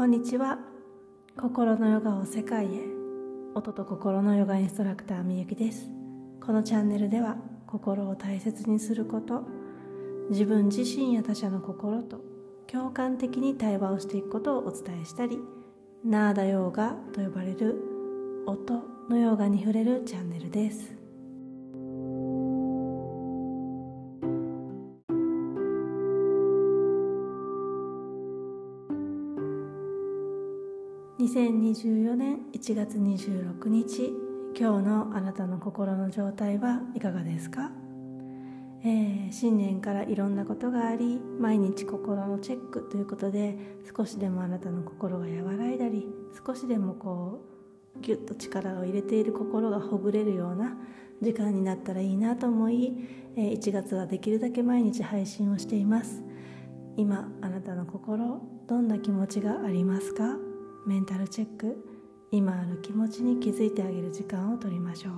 こんにちは。心のヨガを世界へ。音と心のヨガインストラクターみゆきです。このチャンネルでは心を大切にすること自分自身や他者の心と共感的に対話をしていくことをお伝えしたりナーダヨーガと呼ばれる音のヨガに触れるチャンネルです。2024年1月26日今日のあなたの心の状態はいかがですか、えー、新年からいろんなことがあり毎日心のチェックということで少しでもあなたの心が和らいだり少しでもこうギュッと力を入れている心がほぐれるような時間になったらいいなと思い、えー、1月はできるだけ毎日配信をしています。今あなたの心どんな気持ちがありますか？メンタルチェック今ある気持ちに気づいてあげる時間を取りましょう。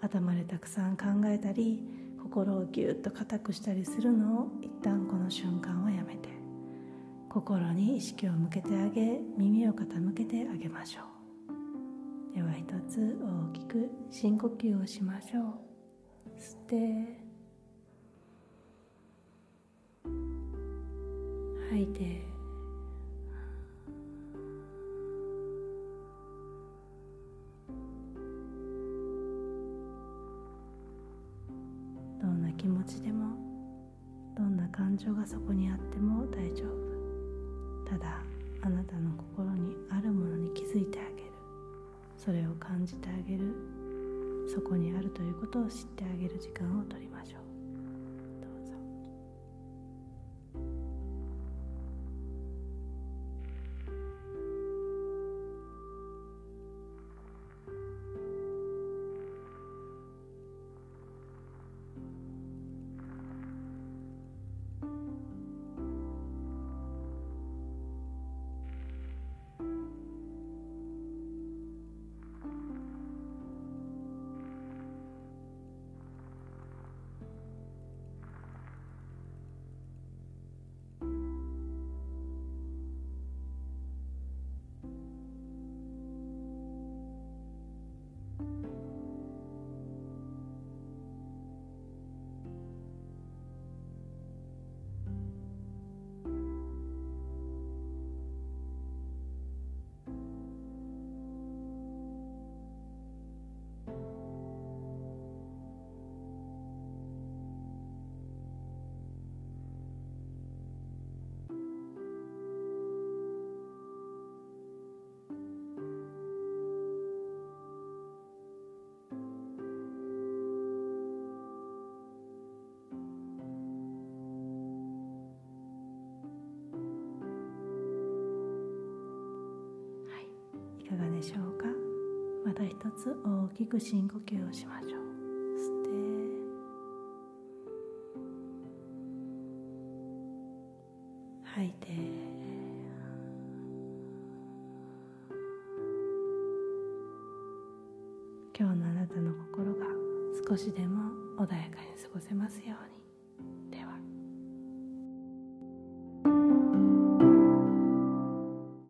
頭でたくさん考えたり心をぎゅっと固くしたりするのを一旦この瞬間はやめて。心に意識を向けてあげ耳を傾けてあげましょう。では一つ大きく深呼吸をしましょう。吸って。吐いて。感情がそこにあっても大丈夫。ただあなたの心にあるものに気づいてあげる。それを感じてあげる。そこにあるということを知ってあげる時間をとりましょう。かがでしょうか？また一つ大きく深呼吸をしましょう。吸って。吐いて。今日のあなたの心が少しでも穏やかに過ごせますように。